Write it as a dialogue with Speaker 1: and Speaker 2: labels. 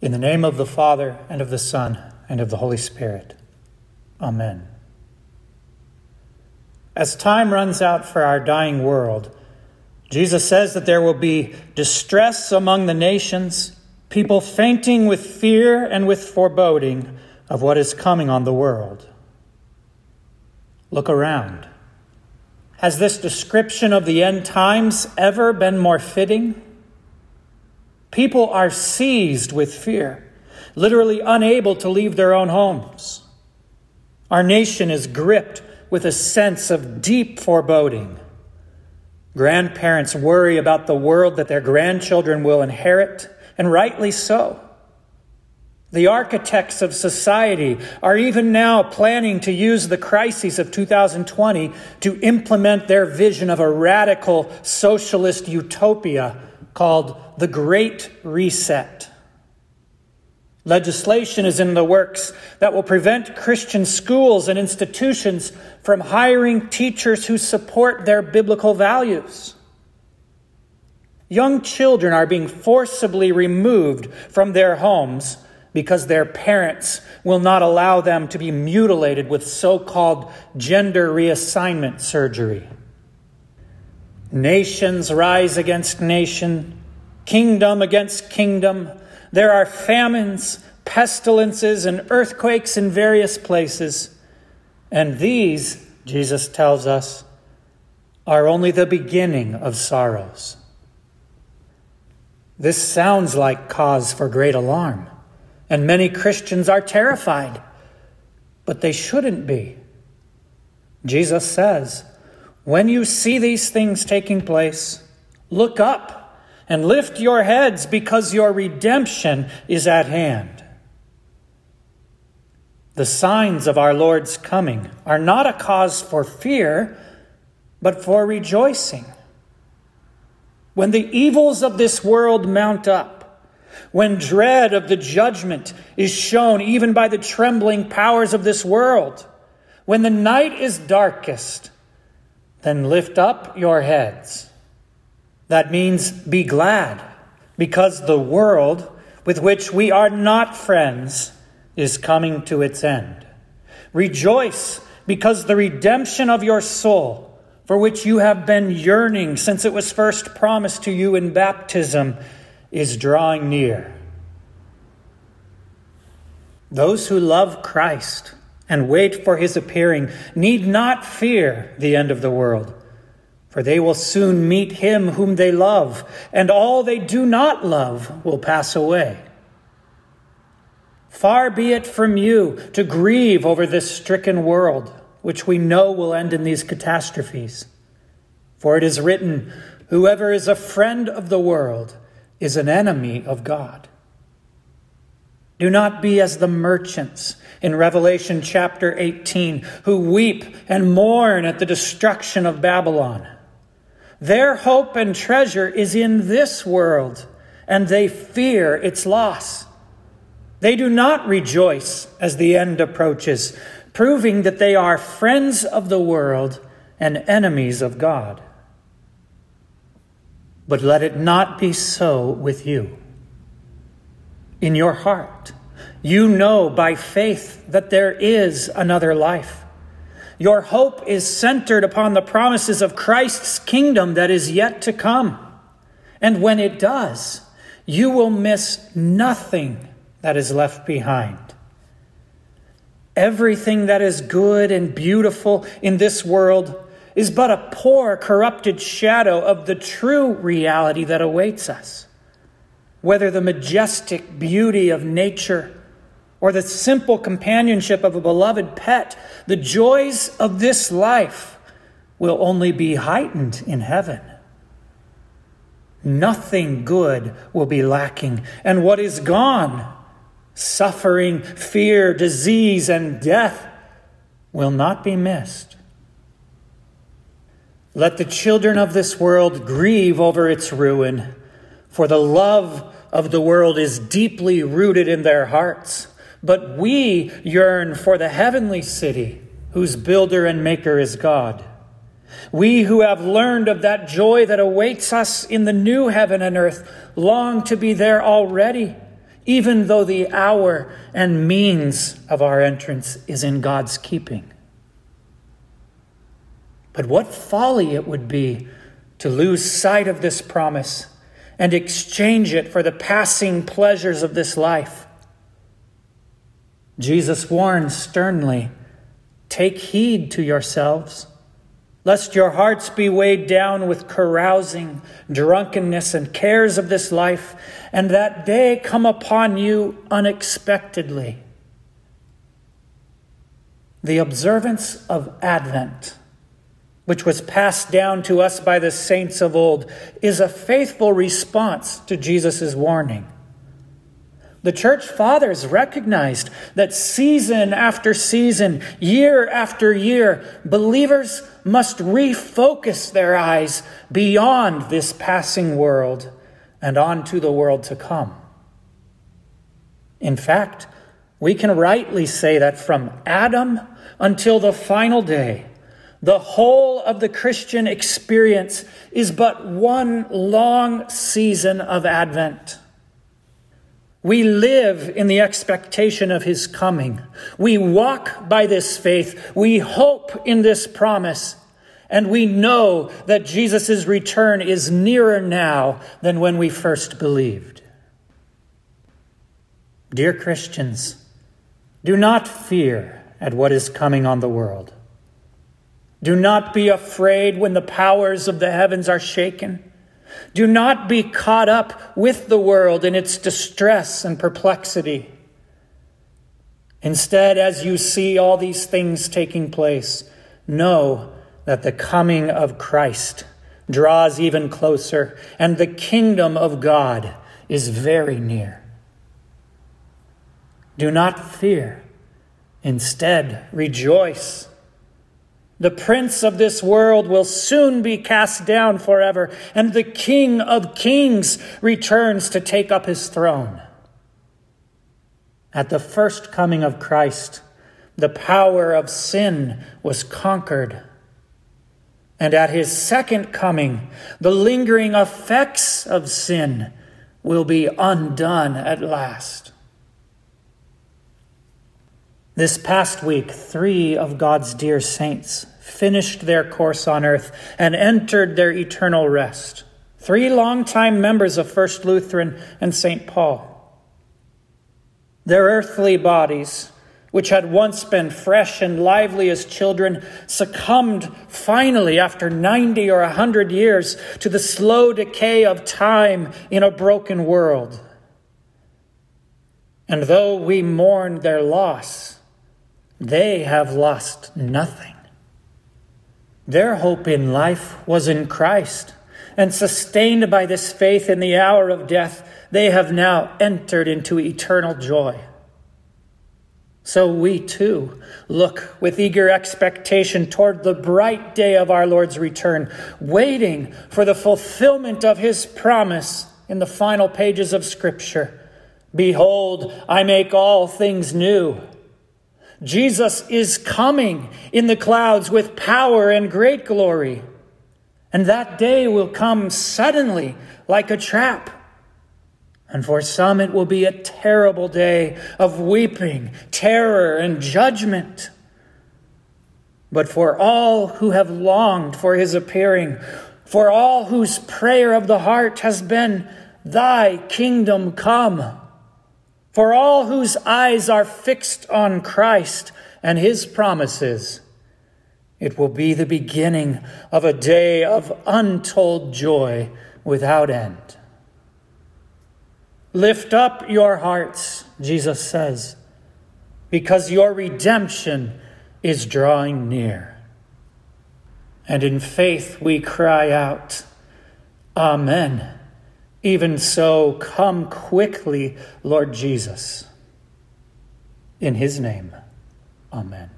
Speaker 1: In the name of the Father, and of the Son, and of the Holy Spirit. Amen. As time runs out for our dying world, Jesus says that there will be distress among the nations, people fainting with fear and with foreboding of what is coming on the world. Look around. Has this description of the end times ever been more fitting? People are seized with fear, literally unable to leave their own homes. Our nation is gripped with a sense of deep foreboding. Grandparents worry about the world that their grandchildren will inherit, and rightly so. The architects of society are even now planning to use the crises of 2020 to implement their vision of a radical socialist utopia called the Great Reset. Legislation is in the works that will prevent Christian schools and institutions from hiring teachers who support their biblical values. Young children are being forcibly removed from their homes because their parents will not allow them to be mutilated with so called gender reassignment surgery. Nations rise against nation, kingdom against kingdom. There are famines, pestilences, and earthquakes in various places. And these, Jesus tells us, are only the beginning of sorrows. This sounds like cause for great alarm, and many Christians are terrified, but they shouldn't be. Jesus says, when you see these things taking place, look up and lift your heads because your redemption is at hand. The signs of our Lord's coming are not a cause for fear, but for rejoicing. When the evils of this world mount up, when dread of the judgment is shown even by the trembling powers of this world, when the night is darkest, then lift up your heads. That means be glad, because the world with which we are not friends is coming to its end. Rejoice, because the redemption of your soul, for which you have been yearning since it was first promised to you in baptism, is drawing near. Those who love Christ and wait for his appearing need not fear the end of the world, for they will soon meet him whom they love, and all they do not love will pass away. Far be it from you to grieve over this stricken world, which we know will end in these catastrophes. For it is written, Whoever is a friend of the world is an enemy of God. Do not be as the merchants in Revelation chapter 18 who weep and mourn at the destruction of Babylon. Their hope and treasure is in this world, and they fear its loss. They do not rejoice as the end approaches, proving that they are friends of the world and enemies of God. But let it not be so with you. In your heart, you know by faith that there is another life. Your hope is centered upon the promises of Christ's kingdom that is yet to come. And when it does, you will miss nothing that is left behind. Everything that is good and beautiful in this world is but a poor, corrupted shadow of the true reality that awaits us. Whether the majestic beauty of nature, or the simple companionship of a beloved pet, the joys of this life will only be heightened in heaven. Nothing good will be lacking, and what is gone, suffering, fear, disease, and death, will not be missed. Let the children of this world grieve over its ruin, for the love of the world is deeply rooted in their hearts. But we yearn for the heavenly city, whose builder and maker is God. We who have learned of that joy that awaits us in the new heaven and earth long to be there already, even though the hour and means of our entrance is in God's keeping. But what folly it would be to lose sight of this promise and exchange it for the passing pleasures of this life. Jesus warns sternly Take heed to yourselves, lest your hearts be weighed down with carousing, drunkenness, and cares of this life, and that day come upon you unexpectedly. The observance of Advent which was passed down to us by the saints of old, is a faithful response to Jesus' warning. The church fathers recognized that season after season, year after year, believers must refocus their eyes beyond this passing world and onto the world to come. In fact, we can rightly say that from Adam until the final day, the whole of the Christian experience is but one long season of Advent. We live in the expectation of his coming. We walk by this faith. We hope in this promise. And we know that Jesus' return is nearer now than when we first believed. Dear Christians, do not fear at what is coming on the world. Do not be afraid when the powers of the heavens are shaken. Do not be caught up with the world in its distress and perplexity. Instead, as you see all these things taking place, know that the coming of Christ draws even closer, and the kingdom of God is very near. Do not fear. Instead, rejoice the prince of this world will soon be cast down forever, and the king of kings returns to take up his throne. At the first coming of Christ, the power of sin was conquered. And at his second coming, the lingering effects of sin will be undone at last. This past week, three of God's dear saints finished their course on earth and entered their eternal rest. Three longtime members of First Lutheran and St. Paul. Their earthly bodies, which had once been fresh and lively as children, succumbed finally after 90 or 100 years to the slow decay of time in a broken world. And though we mourn their loss, they have lost nothing. Their hope in life was in Christ, and sustained by this faith in the hour of death, they have now entered into eternal joy. So we too look with eager expectation toward the bright day of our Lord's return, waiting for the fulfillment of his promise in the final pages of Scripture. Behold, I make all things new. Jesus is coming in the clouds with power and great glory. And that day will come suddenly like a trap. And for some, it will be a terrible day of weeping, terror, and judgment. But for all who have longed for his appearing, for all whose prayer of the heart has been, Thy kingdom come for all whose eyes are fixed on Christ and his promises, it will be the beginning of a day of untold joy without end. Lift up your hearts, Jesus says, because your redemption is drawing near. And in faith we cry out, Amen. Even so, come quickly, Lord Jesus. In his name, amen.